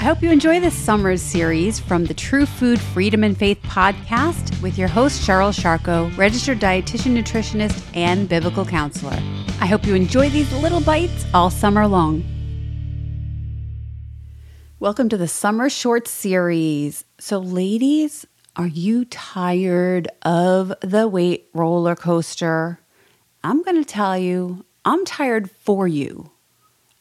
I hope you enjoy this summer's series from the True Food Freedom and Faith podcast with your host, Cheryl Sharko, registered dietitian, nutritionist, and biblical counselor. I hope you enjoy these little bites all summer long. Welcome to the Summer Short Series. So, ladies, are you tired of the weight roller coaster? I'm going to tell you, I'm tired for you.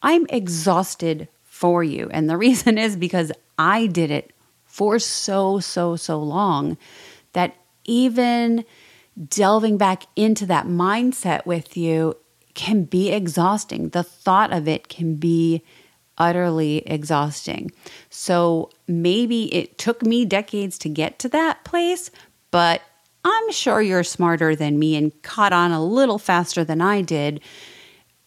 I'm exhausted for you. And the reason is because I did it for so, so, so long that even delving back into that mindset with you can be exhausting. The thought of it can be utterly exhausting. So maybe it took me decades to get to that place, but I'm sure you're smarter than me and caught on a little faster than I did.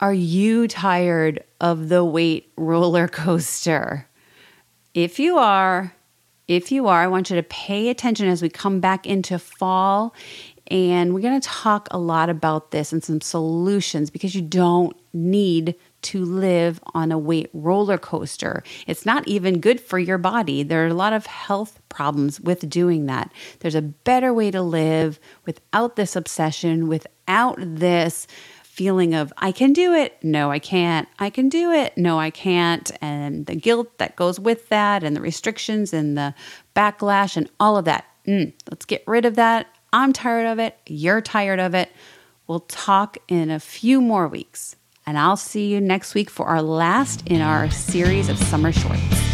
Are you tired of the weight roller coaster? If you are, if you are, I want you to pay attention as we come back into fall. And we're going to talk a lot about this and some solutions because you don't need to live on a weight roller coaster. It's not even good for your body. There are a lot of health problems with doing that. There's a better way to live without this obsession, without this feeling of, I can do it. No, I can't. I can do it. No, I can't. And the guilt that goes with that, and the restrictions, and the backlash, and all of that. Mm, let's get rid of that. I'm tired of it. You're tired of it. We'll talk in a few more weeks and I'll see you next week for our last in our series of summer shorts.